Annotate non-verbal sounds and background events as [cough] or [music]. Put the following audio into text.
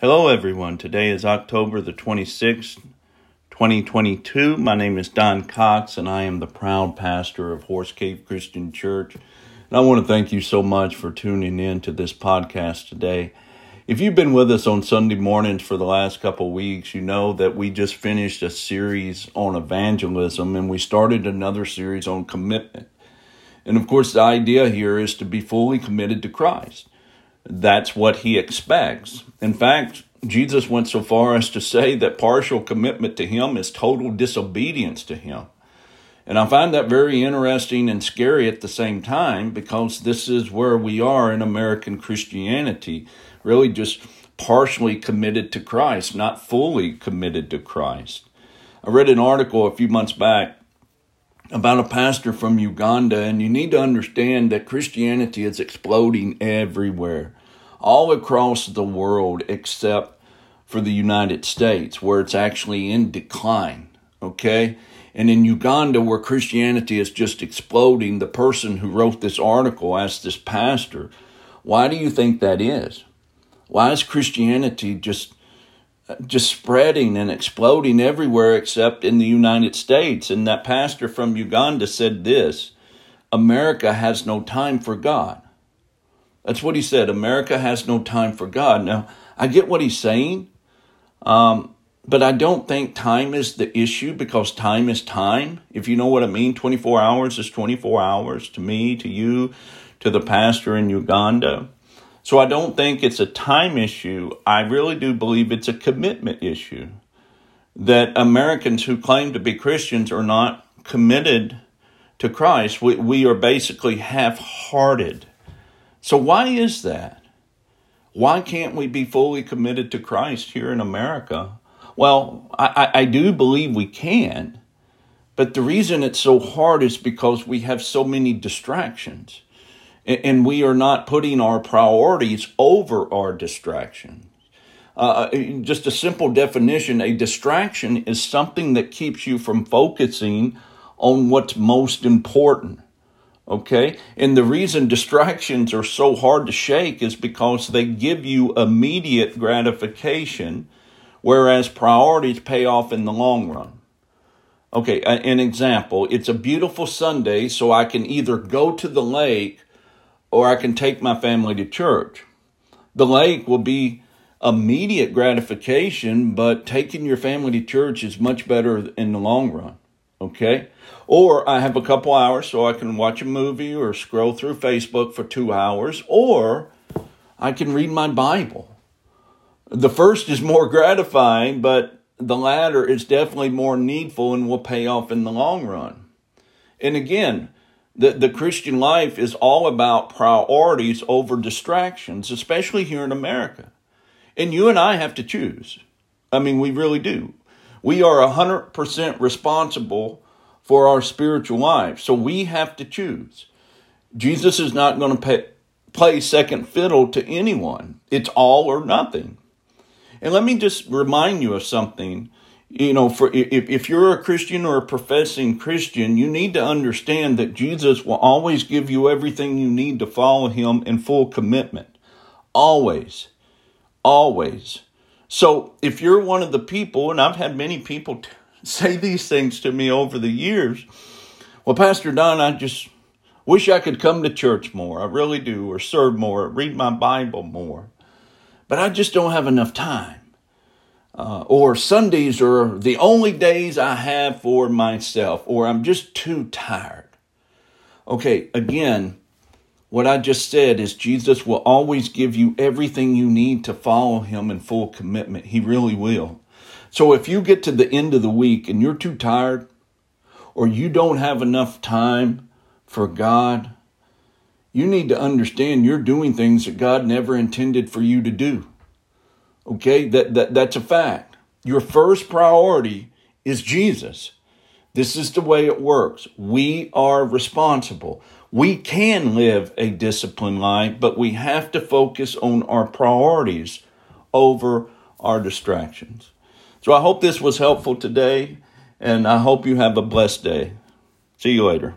Hello, everyone. Today is October the 26th, 2022. My name is Don Cox, and I am the proud pastor of Horse Cave Christian Church. And I want to thank you so much for tuning in to this podcast today. If you've been with us on Sunday mornings for the last couple weeks, you know that we just finished a series on evangelism and we started another series on commitment. And of course, the idea here is to be fully committed to Christ that's what he expects. In fact, Jesus went so far as to say that partial commitment to him is total disobedience to him. And I find that very interesting and scary at the same time because this is where we are in American Christianity, really just partially committed to Christ, not fully committed to Christ. I read an article a few months back about a pastor from Uganda, and you need to understand that Christianity is exploding everywhere all across the world except for the United States, where it's actually in decline. Okay? And in Uganda, where Christianity is just exploding, the person who wrote this article asked this pastor, Why do you think that is? Why is Christianity just just spreading and exploding everywhere except in the United States? And that pastor from Uganda said this America has no time for God. That's what he said. America has no time for God. Now, I get what he's saying, um, but I don't think time is the issue because time is time. If you know what I mean, 24 hours is 24 hours to me, to you, to the pastor in Uganda. So I don't think it's a time issue. I really do believe it's a commitment issue. That Americans who claim to be Christians are not committed to Christ. We, we are basically half hearted. So, why is that? Why can't we be fully committed to Christ here in America? Well, I, I do believe we can, but the reason it's so hard is because we have so many distractions and we are not putting our priorities over our distractions. Uh, uh, just a simple definition a distraction is something that keeps you from focusing on what's most important. Okay? And the reason distractions are so hard to shake is because they give you immediate gratification, whereas priorities pay off in the long run. Okay, an example it's a beautiful Sunday, so I can either go to the lake or I can take my family to church. The lake will be immediate gratification, but taking your family to church is much better in the long run. Okay? Or I have a couple hours so I can watch a movie or scroll through Facebook for two hours, or I can read my Bible. The first is more [laughs] gratifying, but the latter is definitely more needful and will pay off in the long run. And again, the, the Christian life is all about priorities over distractions, especially here in America. And you and I have to choose. I mean, we really do. We are 100% responsible for our spiritual lives. So we have to choose. Jesus is not going to pay, play second fiddle to anyone, it's all or nothing. And let me just remind you of something. You know, for if, if you're a Christian or a professing Christian, you need to understand that Jesus will always give you everything you need to follow him in full commitment. Always. Always. So if you're one of the people, and I've had many people t- [laughs] say these things to me over the years, well, Pastor Don, I just wish I could come to church more. I really do, or serve more, or read my Bible more. But I just don't have enough time. Uh, or Sundays are the only days I have for myself, or I'm just too tired. Okay, again, what I just said is Jesus will always give you everything you need to follow him in full commitment. He really will. So if you get to the end of the week and you're too tired or you don't have enough time for God, you need to understand you're doing things that God never intended for you to do. Okay? That, that that's a fact. Your first priority is Jesus. This is the way it works. We are responsible. We can live a disciplined life, but we have to focus on our priorities over our distractions. So I hope this was helpful today, and I hope you have a blessed day. See you later.